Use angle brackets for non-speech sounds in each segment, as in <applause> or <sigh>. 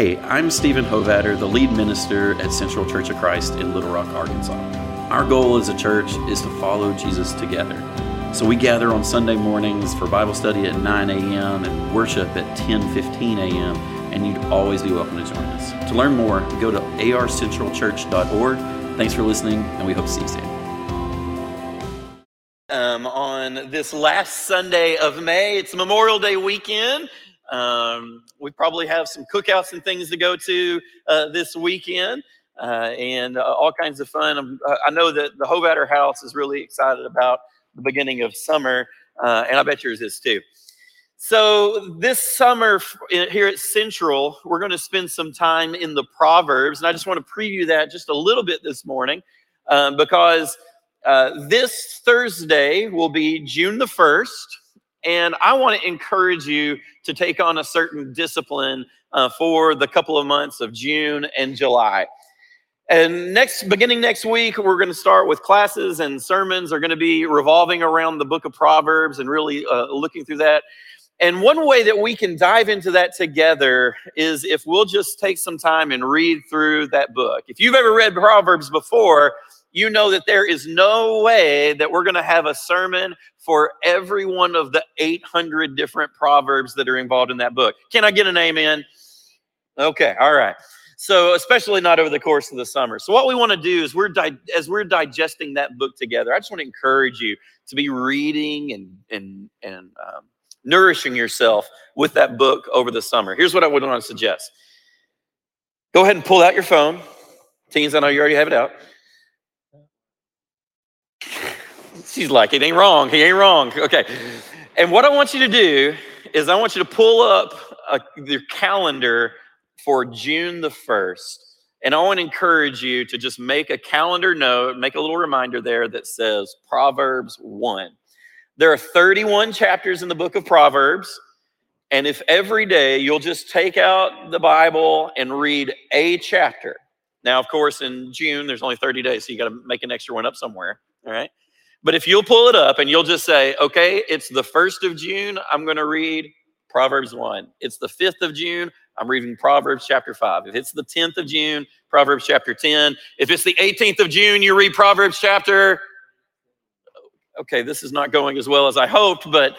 Hey, I'm Stephen Hovatter, the lead minister at Central Church of Christ in Little Rock, Arkansas. Our goal as a church is to follow Jesus together. So we gather on Sunday mornings for Bible study at 9 a.m. and worship at 10:15 a.m. and you'd always be welcome to join us. To learn more, go to arcentralchurch.org. Thanks for listening, and we hope to see you soon. Um, on this last Sunday of May, it's Memorial Day weekend. Um, we probably have some cookouts and things to go to uh, this weekend. Uh, and uh, all kinds of fun. Um, uh, I know that the Hovatter House is really excited about the beginning of summer, uh, and I bet yours is too. So, this summer here at Central, we're going to spend some time in the Proverbs, and I just want to preview that just a little bit this morning um, because uh, this Thursday will be June the 1st, and I want to encourage you to take on a certain discipline uh, for the couple of months of June and July. And next, beginning next week, we're going to start with classes and sermons are going to be revolving around the book of Proverbs and really uh, looking through that. And one way that we can dive into that together is if we'll just take some time and read through that book. If you've ever read Proverbs before, you know that there is no way that we're going to have a sermon for every one of the 800 different proverbs that are involved in that book. Can I get an amen? Okay, all right. So, especially not over the course of the summer. So, what we want to do is we're di- as we're digesting that book together. I just want to encourage you to be reading and and and um, nourishing yourself with that book over the summer. Here's what I would want to suggest. Go ahead and pull out your phone. Teens, I know you already have it out. She's like, it ain't wrong. He ain't wrong. Okay. And what I want you to do is I want you to pull up a, your calendar for June the 1st. And I want to encourage you to just make a calendar note, make a little reminder there that says Proverbs 1. There are 31 chapters in the book of Proverbs. And if every day you'll just take out the Bible and read a chapter. Now, of course, in June, there's only 30 days, so you got to make an extra one up somewhere. All right. But if you'll pull it up and you'll just say, okay, it's the 1st of June, I'm going to read Proverbs 1. It's the 5th of June, I'm reading Proverbs chapter 5. If it's the 10th of June, Proverbs chapter 10. If it's the 18th of June, you read Proverbs chapter. Okay, this is not going as well as I hoped, but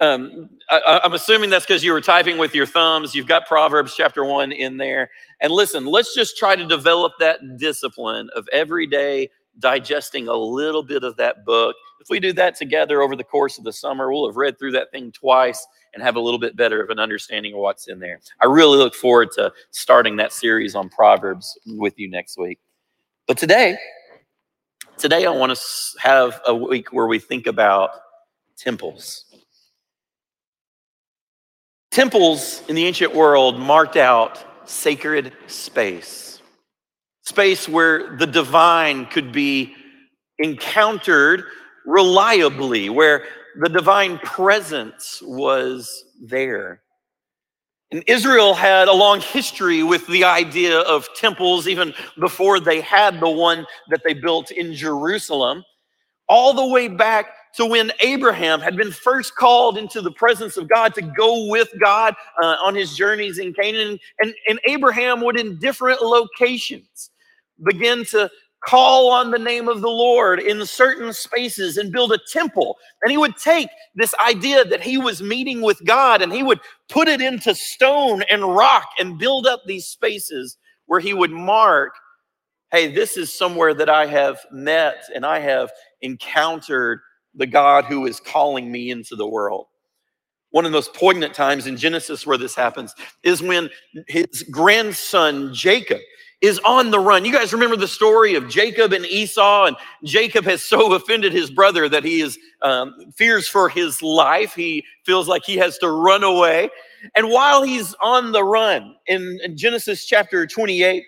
um, I, I'm assuming that's because you were typing with your thumbs. You've got Proverbs chapter 1 in there. And listen, let's just try to develop that discipline of every day digesting a little bit of that book. If we do that together over the course of the summer, we'll have read through that thing twice and have a little bit better of an understanding of what's in there. I really look forward to starting that series on Proverbs with you next week. But today, today I want to have a week where we think about temples. Temples in the ancient world marked out sacred space, space where the divine could be encountered reliably, where the divine presence was there. And Israel had a long history with the idea of temples, even before they had the one that they built in Jerusalem, all the way back to when Abraham had been first called into the presence of God to go with God uh, on his journeys in Canaan. And, and Abraham would, in different locations, begin to call on the name of the Lord in certain spaces and build a temple. And he would take this idea that he was meeting with God and he would put it into stone and rock and build up these spaces where he would mark hey, this is somewhere that I have met and I have encountered the God who is calling me into the world. One of the most poignant times in Genesis where this happens is when his grandson Jacob is on the run. You guys remember the story of Jacob and Esau, and Jacob has so offended his brother that he is um, fears for his life. He feels like he has to run away. And while he's on the run in, in Genesis chapter 28,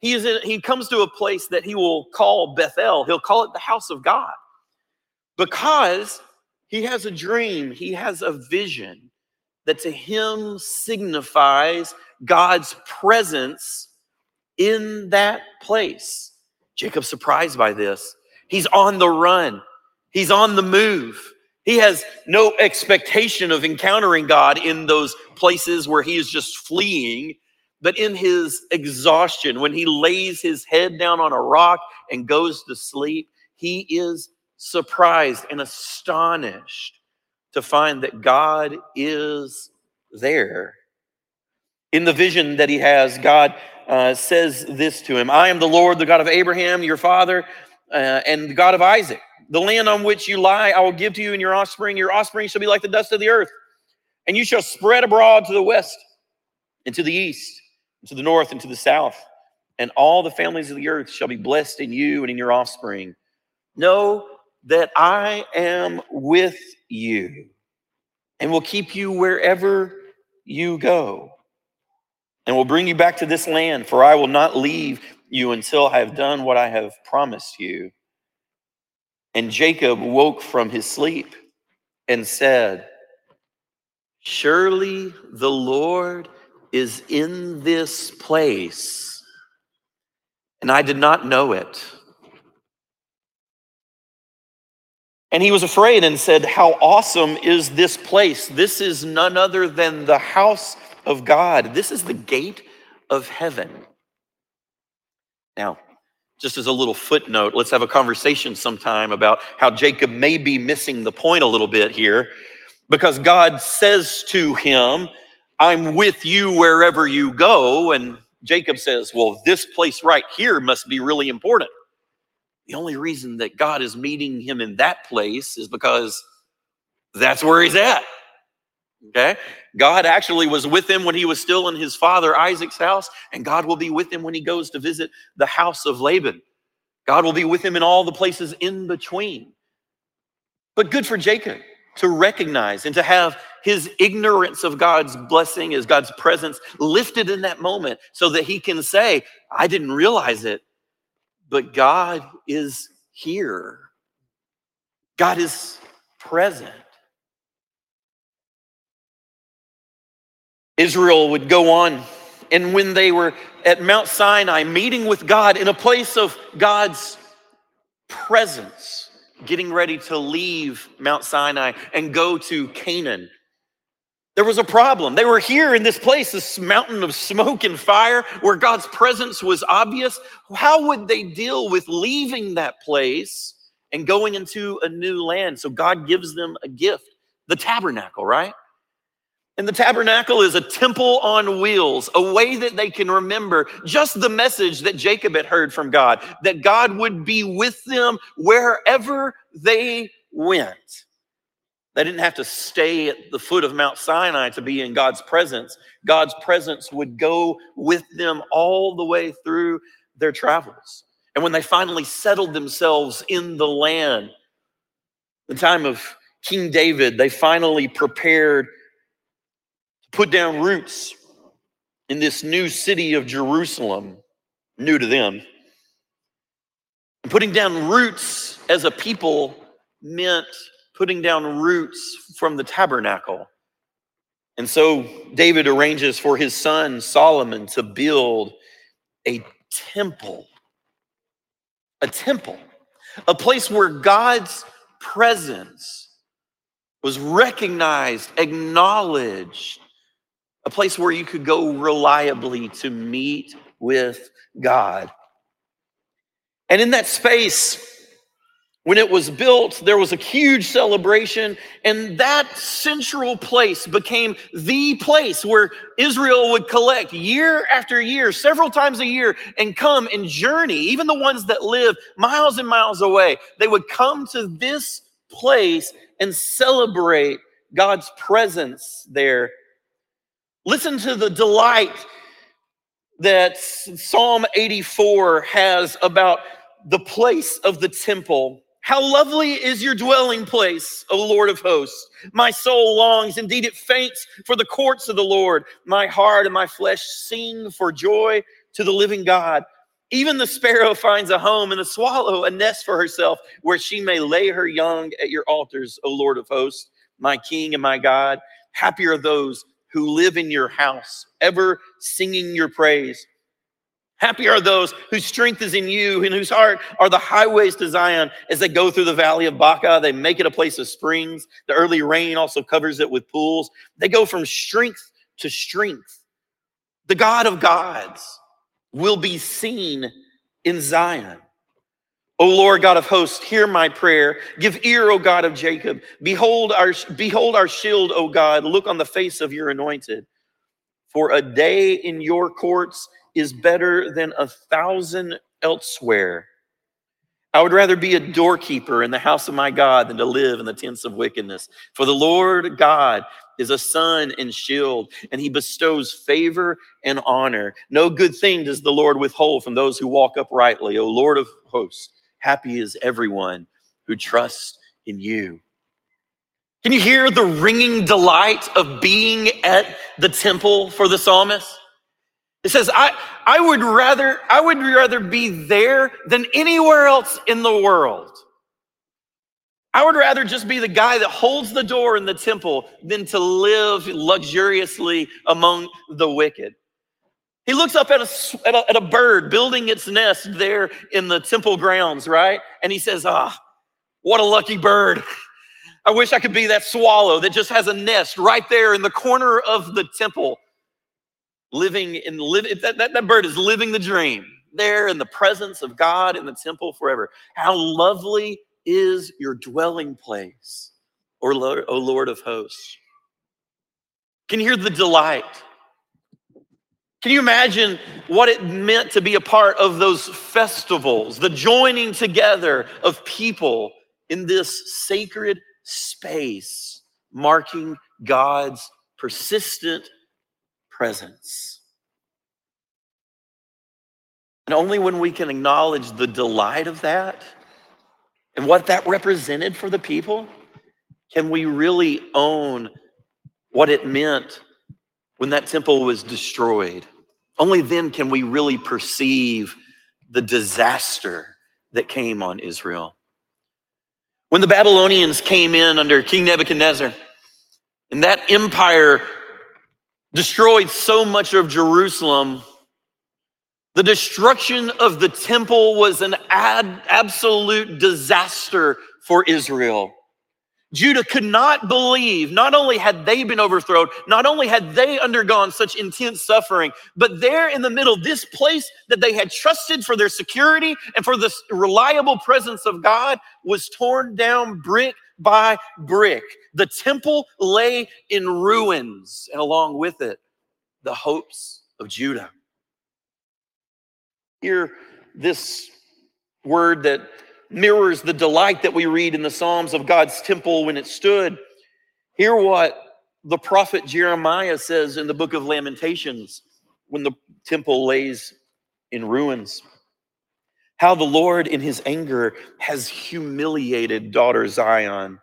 he is in, he comes to a place that he will call Bethel. He'll call it the house of God because he has a dream. He has a vision that to him signifies God's presence in that place. Jacob's surprised by this. He's on the run, he's on the move. He has no expectation of encountering God in those places where he is just fleeing. But in his exhaustion, when he lays his head down on a rock and goes to sleep, he is surprised and astonished to find that God is there. In the vision that he has, God uh, says this to him I am the Lord, the God of Abraham, your father, uh, and the God of Isaac. The land on which you lie, I will give to you and your offspring. Your offspring shall be like the dust of the earth, and you shall spread abroad to the west and to the east, and to the north and to the south. And all the families of the earth shall be blessed in you and in your offspring. Know that I am with you and will keep you wherever you go and will bring you back to this land, for I will not leave you until I have done what I have promised you. And Jacob woke from his sleep and said, Surely the Lord is in this place, and I did not know it. And he was afraid and said, How awesome is this place! This is none other than the house of God. This is the gate of heaven. Now, just as a little footnote, let's have a conversation sometime about how Jacob may be missing the point a little bit here because God says to him, I'm with you wherever you go. And Jacob says, Well, this place right here must be really important. The only reason that God is meeting him in that place is because that's where he's at. Okay? God actually was with him when he was still in his father Isaac's house, and God will be with him when he goes to visit the house of Laban. God will be with him in all the places in between. But good for Jacob to recognize and to have his ignorance of God's blessing, as God's presence lifted in that moment so that he can say, I didn't realize it, but God is here. God is present. Israel would go on, and when they were at Mount Sinai meeting with God in a place of God's presence, getting ready to leave Mount Sinai and go to Canaan, there was a problem. They were here in this place, this mountain of smoke and fire where God's presence was obvious. How would they deal with leaving that place and going into a new land? So God gives them a gift, the tabernacle, right? And the tabernacle is a temple on wheels, a way that they can remember just the message that Jacob had heard from God, that God would be with them wherever they went. They didn't have to stay at the foot of Mount Sinai to be in God's presence. God's presence would go with them all the way through their travels. And when they finally settled themselves in the land, the time of King David, they finally prepared put down roots in this new city of Jerusalem, new to them. Putting down roots as a people meant putting down roots from the tabernacle. And so David arranges for his son Solomon to build a temple. A temple. A place where God's presence was recognized, acknowledged. A place where you could go reliably to meet with God. And in that space, when it was built, there was a huge celebration, and that central place became the place where Israel would collect year after year, several times a year, and come and journey. Even the ones that live miles and miles away, they would come to this place and celebrate God's presence there. Listen to the delight that Psalm 84 has about the place of the temple how lovely is your dwelling place, O Lord of hosts. My soul longs, indeed it faints for the courts of the Lord. My heart and my flesh sing for joy to the living God. Even the sparrow finds a home and the swallow a nest for herself where she may lay her young at your altars, O Lord of hosts, my King and my God. Happy are those who live in your house, ever singing your praise. Happy are those whose strength is in you and whose heart are the highways to Zion. As they go through the valley of Baca, they make it a place of springs. The early rain also covers it with pools. They go from strength to strength. The God of gods will be seen in Zion. O Lord God of hosts, hear my prayer. Give ear, O God of Jacob. Behold our, behold our shield, O God. Look on the face of your anointed. For a day in your courts is better than a thousand elsewhere. I would rather be a doorkeeper in the house of my God than to live in the tents of wickedness. For the Lord God is a sun and shield, and he bestows favor and honor. No good thing does the Lord withhold from those who walk uprightly. O Lord of hosts, happy is everyone who trusts in you. Can you hear the ringing delight of being at the temple for the psalmist? It says, I, I would rather, I would rather be there than anywhere else in the world. I would rather just be the guy that holds the door in the temple than to live luxuriously among the wicked. He looks up at a, at a, at a bird building its nest there in the temple grounds, right? And he says, Ah, what a lucky bird. I wish I could be that swallow that just has a nest right there in the corner of the temple living in living that, that, that bird is living the dream there in the presence of God in the temple forever. How lovely is your dwelling place, or Lord, O Lord of hosts. Can you hear the delight? Can you imagine what it meant to be a part of those festivals, the joining together of people in this sacred space, marking God's persistent presence. And only when we can acknowledge the delight of that and what that represented for the people can we really own what it meant when that temple was destroyed. Only then can we really perceive the disaster that came on Israel. When the Babylonians came in under King Nebuchadnezzar, and that empire destroyed so much of Jerusalem. The destruction of the temple was an ad, absolute disaster for Israel. Judah could not believe, not only had they been overthrown, not only had they undergone such intense suffering, but there in the middle, this place that they had trusted for their security and for the reliable presence of God was torn down brick by brick. The temple lay in ruins, and along with it, the hopes of Judah. Hear this word that mirrors the delight that we read in the Psalms of God's temple when it stood. Hear what the prophet Jeremiah says in the book of Lamentations when the temple lays in ruins. How the Lord, in his anger, has humiliated daughter Zion.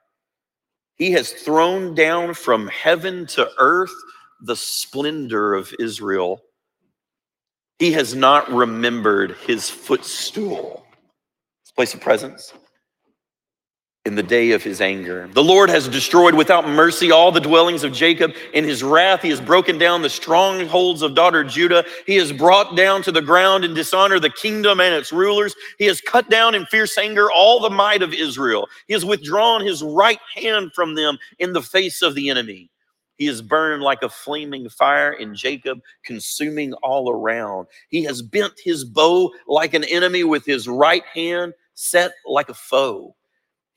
He has thrown down from heaven to earth the splendor of Israel. He has not remembered his footstool place of presence in the day of his anger. The Lord has destroyed without mercy all the dwellings of Jacob. In his wrath, he has broken down the strongholds of daughter Judah. He has brought down to the ground in dishonor the kingdom and its rulers. He has cut down in fierce anger all the might of Israel. He has withdrawn his right hand from them in the face of the enemy. He is burned like a flaming fire in Jacob, consuming all around. He has bent his bow like an enemy with his right hand set like a foe.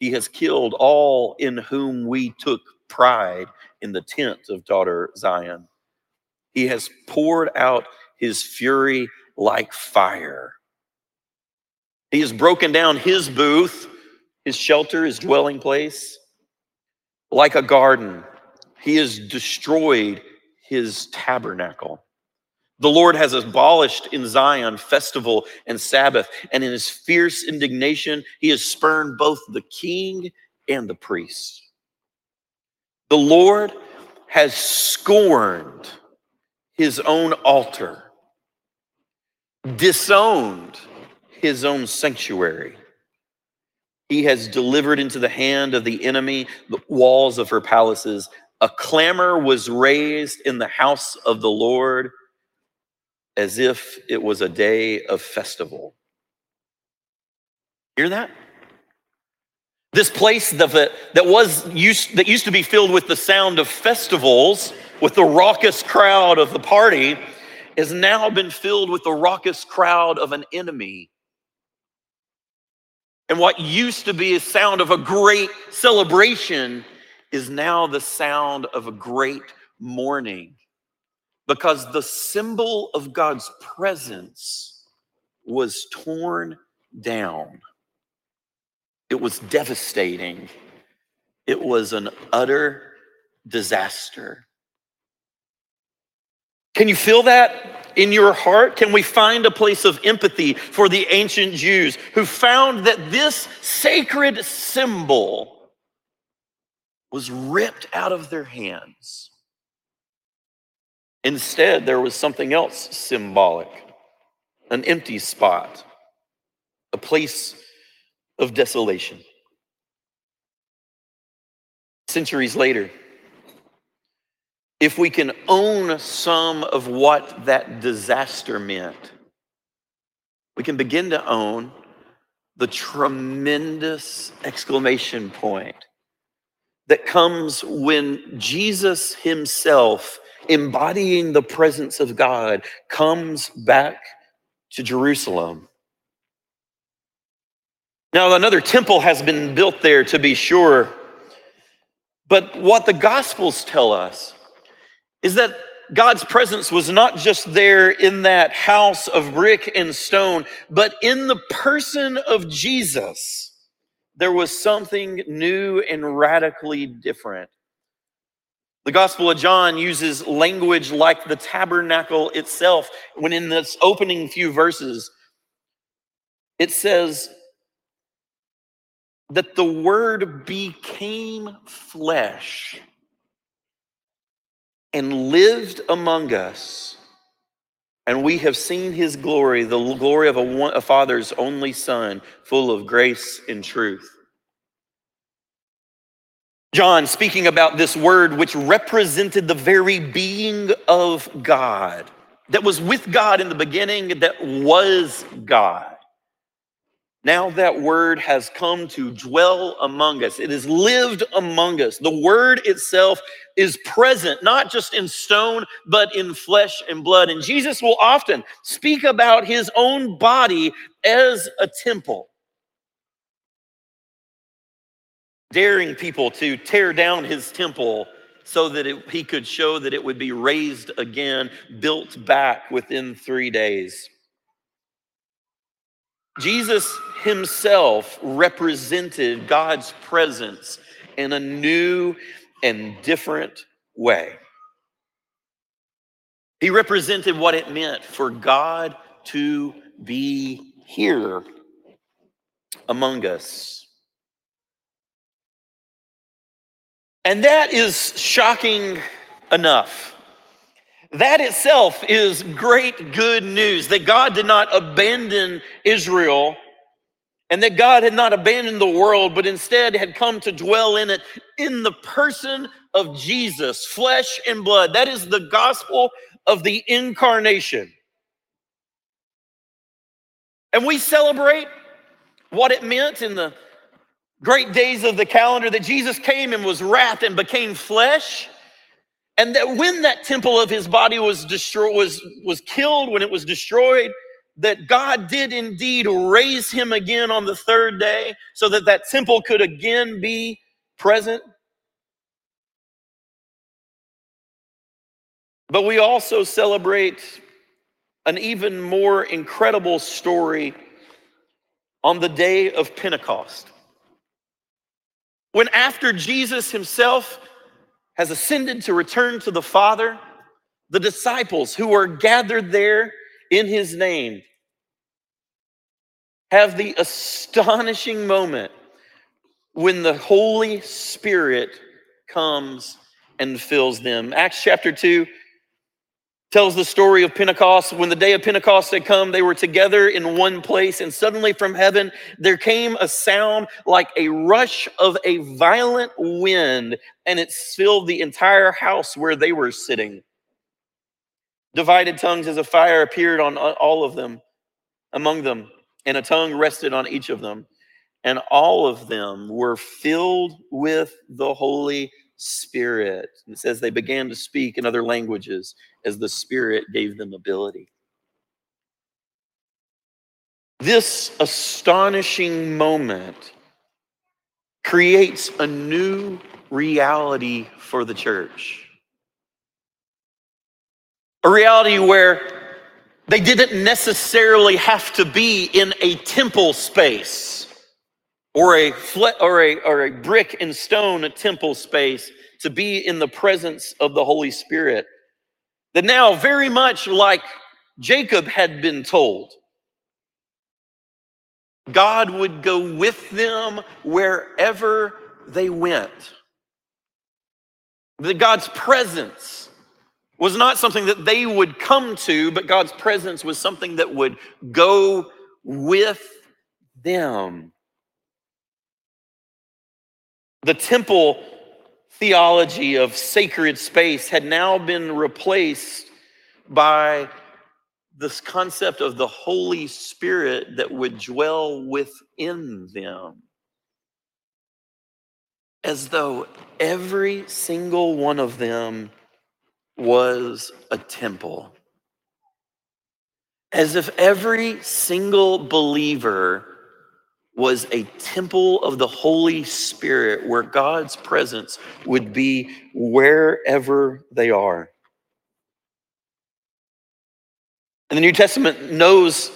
He has killed all in whom we took pride in the tent of daughter Zion. He has poured out his fury like fire. He has broken down his booth, his shelter, his dwelling place, like a garden. He has destroyed his tabernacle. The Lord has abolished in Zion festival and Sabbath, and in his fierce indignation, he has spurned both the king and the priest. The Lord has scorned his own altar, disowned his own sanctuary. He has delivered into the hand of the enemy the walls of her palaces. A clamor was raised in the house of the Lord as if it was a day of festival. Hear that? This place that, that was used that used to be filled with the sound of festivals, with the raucous crowd of the party, has now been filled with the raucous crowd of an enemy. And what used to be a sound of a great celebration is now the sound of a great mourning because the symbol of God's presence was torn down. It was devastating. It was an utter disaster. Can you feel that in your heart? Can we find a place of empathy for the ancient Jews who found that this sacred symbol was ripped out of their hands? Instead, there was something else symbolic an empty spot, a place of desolation. Centuries later, if we can own some of what that disaster meant, we can begin to own the tremendous exclamation point that comes when Jesus himself, embodying the presence of God, comes back to Jerusalem. Now, another temple has been built there to be sure, but what the Gospels tell us is that God's presence was not just there in that house of brick and stone, but in the person of Jesus, there was something new and radically different. The Gospel of John uses language like the tabernacle itself, when in this opening few verses, it says that the Word became flesh and lived among us, and we have seen his glory, the glory of a, one, a father's only son, full of grace and truth. John, speaking about this word which represented the very being of God, that was with God in the beginning, that was God. Now that word has come to dwell among us. It has lived among us. The word itself is present, not just in stone, but in flesh and blood. And Jesus will often speak about his own body as a temple, daring people to tear down his temple so that it, he could show that it would be raised again, built back within three days. Jesus himself represented God's presence in a new and different way. He represented what it meant for God to be here among us. And that is shocking enough. That itself is great good news that God did not abandon Israel and that God had not abandoned the world, but instead had come to dwell in it in the person of Jesus, flesh and blood. That is the gospel of the incarnation. And we celebrate what it meant in the great days of the calendar that Jesus came and was wrapped and became flesh. And that when that temple of his body was destroyed, was, was killed, when it was destroyed, that God did indeed raise him again on the third day so that that temple could again be present. But we also celebrate an even more incredible story on the day of Pentecost. When, after Jesus himself has ascended to return to the Father, the disciples who are gathered there in his name have the astonishing moment when the Holy Spirit comes and fills them. Acts chapter 2 tells the story of Pentecost. When the day of Pentecost had come, they were together in one place, and suddenly from heaven there came a sound like a rush of a violent wind, and it filled the entire house where they were sitting. Divided tongues as a fire appeared on all of them, among them and a tongue rested on each of them. And all of them were filled with the Holy Spirit. It says they began to speak in other languages as the Spirit gave them ability. This astonishing moment creates a new reality for the church. A reality where they didn't necessarily have to be in a temple space or a or a or a brick and stone temple space to be in the presence of the Holy Spirit. That now very much like Jacob had been told God would go with them wherever they went. That God's presence was not something that they would come to, but God's presence was something that would go with them. The temple theology of sacred space had now been replaced by this concept of the Holy Spirit that would dwell within them. As though every single one of them was a temple. As if every single believer was a temple of the Holy Spirit where God's presence would be wherever they are. And the New Testament knows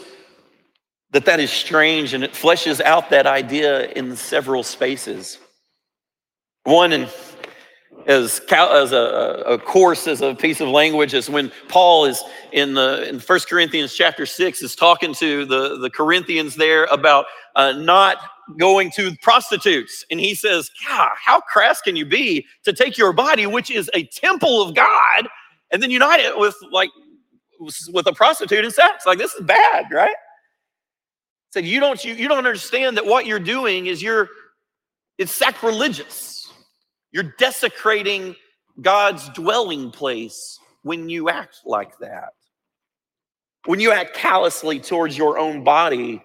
that that is strange and it fleshes out that idea in several spaces. One, in, as, as a, a, course, as a piece of language, is when Paul is in the in 1 Corinthians chapter 6 is talking to the, the Corinthians there about uh, not going to prostitutes. And he says, God, how crass can you be to take your body, which is a temple of God, and then unite it with like with a prostitute and sex. Like this is bad, right? Said you don't you, you don't understand that what you're doing is you're it's sacrilegious. You're desecrating God's dwelling place when you act like that. When you act callously towards your own body,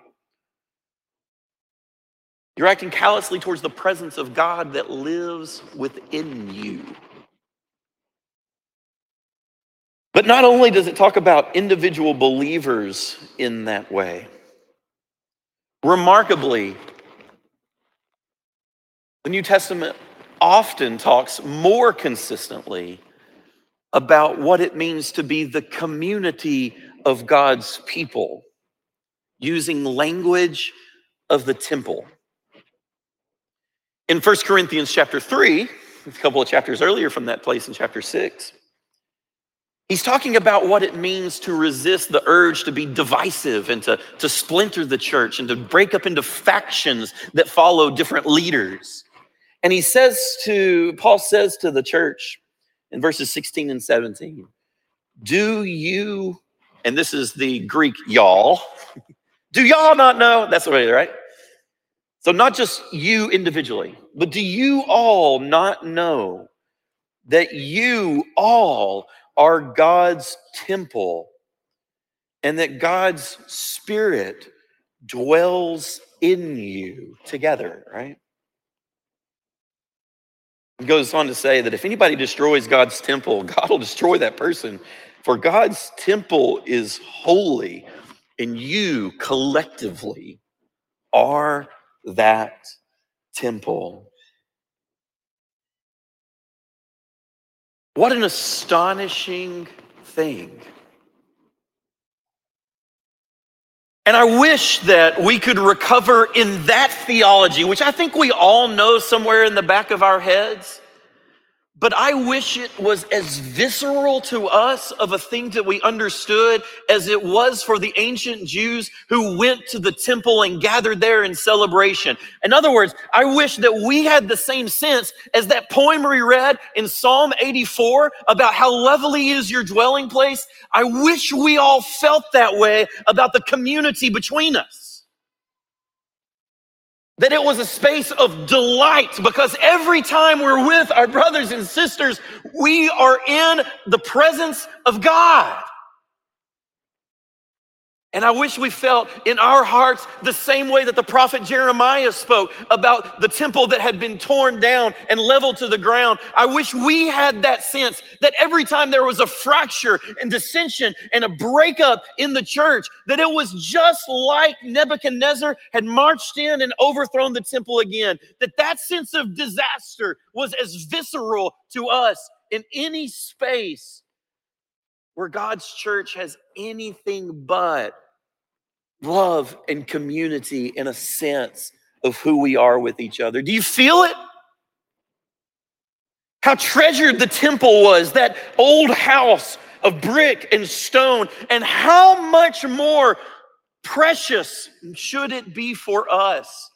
you're acting callously towards the presence of God that lives within you. But not only does it talk about individual believers in that way, remarkably, the New Testament often talks more consistently about what it means to be the community of God's people, using language of the temple. In 1 Corinthians chapter 3, a couple of chapters earlier from that place in chapter 6, He's talking about what it means to resist the urge to be divisive and to, to splinter the church and to break up into factions that follow different leaders. And he says to, Paul says to the church in verses 16 and 17, Do you, and this is the Greek y'all, do y'all not know? That's the way, right? So, not just you individually, but do you all not know that you all are God's temple and that God's spirit dwells in you together, right? He goes on to say that if anybody destroys God's temple, <laughs> God will destroy that person. For God's temple is holy, and you collectively are that temple. What an astonishing thing. And I wish that we could recover in that theology, which I think we all know somewhere in the back of our heads. But I wish it was as visceral to us of a thing that we understood as it was for the ancient Jews who went to the temple and gathered there in celebration. In other words, I wish that we had the same sense as that poem we read in Psalm 84 about how lovely is your dwelling place. I wish we all felt that way about the community between us that it was a space of delight because every time we're with our brothers and sisters, we are in the presence of God. And I wish we felt in our hearts the same way that the prophet Jeremiah spoke about the temple that had been torn down and leveled to the ground. I wish we had that sense that every time there was a fracture and dissension and a breakup in the church, that it was just like Nebuchadnezzar had marched in and overthrown the temple again. That that sense of disaster was as visceral to us in any space where God's church has anything but love and community and a sense of who we are with each other. Do you feel it? How treasured the temple was, that old house of brick and stone, and how much more precious should it be for us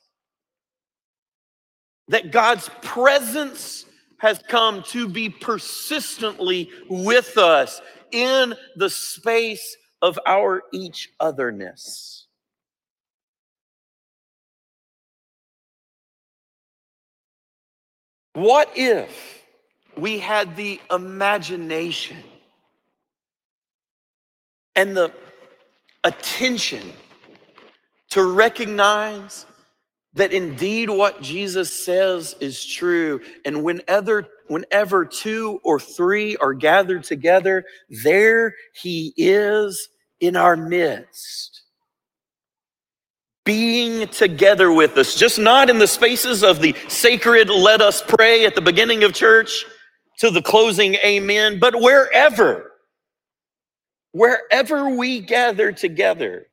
that God's presence has come to be persistently with us in the space of our each otherness. What if we had the imagination and the attention to recognize that indeed what Jesus says is true. And whenever, whenever two or three are gathered together, there he is in our midst. Being together with us, just not in the spaces of the sacred let us pray at the beginning of church to the closing amen, but wherever, wherever we gather together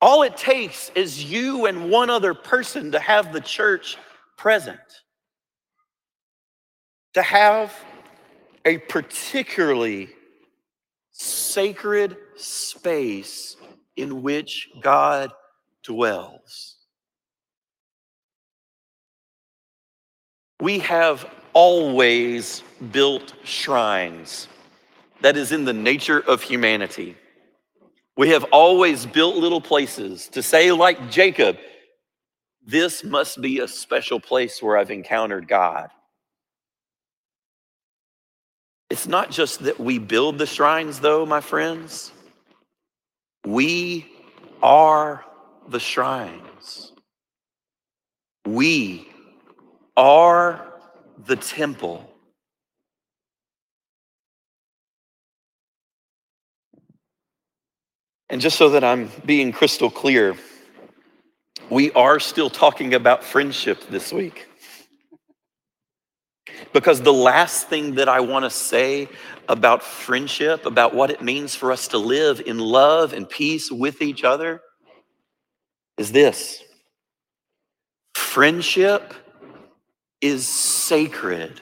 all it takes is you and one other person to have the church present, to have a particularly sacred space in which God dwells. We have always built shrines. That is in the nature of humanity. We have always built little places to say, like Jacob, this must be a special place where I've encountered God. It's not just that we build the shrines, though, my friends. We are the shrines. We are the temple. And just so that I'm being crystal clear, we are still talking about friendship this week. Because the last thing that I want to say about friendship, about what it means for us to live in love and peace with each other, is this friendship is sacred.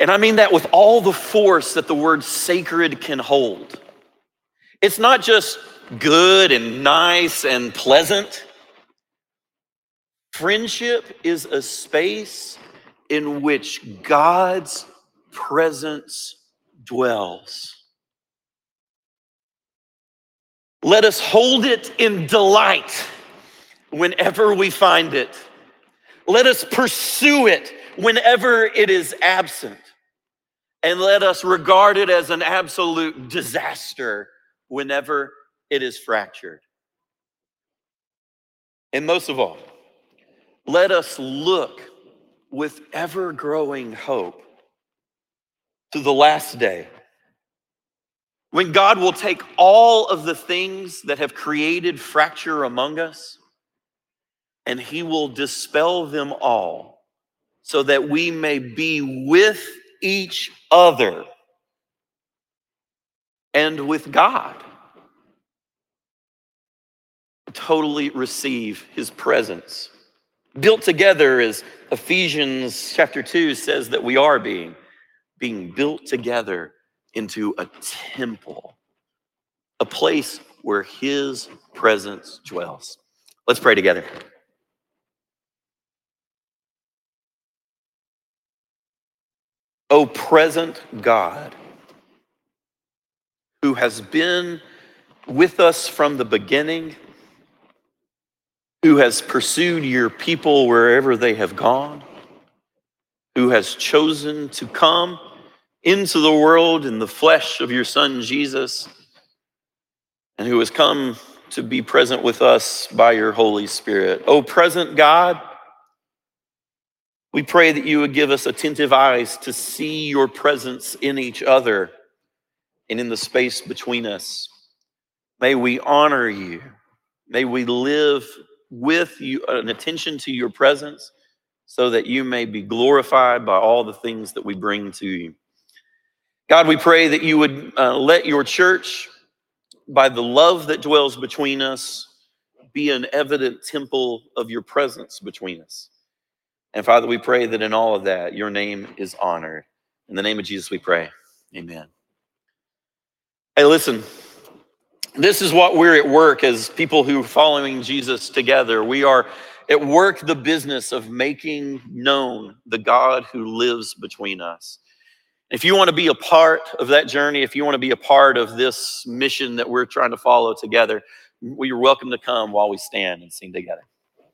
And I mean that with all the force that the word sacred can hold. It's not just good and nice and pleasant. Friendship is a space in which God's presence dwells. Let us hold it in delight whenever we find it. Let us pursue it whenever it is absent and let us regard it as an absolute disaster whenever it is fractured. And most of all, let us look with ever growing hope to the last day when God will take all of the things that have created fracture among us and he will dispel them all so that we may be with each other and with God. Totally receive his presence. Built together as Ephesians chapter 2 says that we are being, being built together into a temple, a place where his presence dwells. Let's pray together. O present God, who has been with us from the beginning, who has pursued your people wherever they have gone, who has chosen to come into the world in the flesh of your Son Jesus, and who has come to be present with us by your Holy Spirit. O present God, we pray that you would give us attentive eyes to see your presence in each other and in the space between us. May we honor you. May we live with you, an attention to your presence, so that you may be glorified by all the things that we bring to you. God, we pray that you would uh, let your church, by the love that dwells between us, be an evident temple of your presence between us. And Father, we pray that in all of that, your name is honored. In the name of Jesus, we pray. Amen. Hey, listen, this is what we're at work as people who are following Jesus together. We are at work the business of making known the God who lives between us. If you want to be a part of that journey, if you want to be a part of this mission that we're trying to follow together, you're welcome to come while we stand and sing together.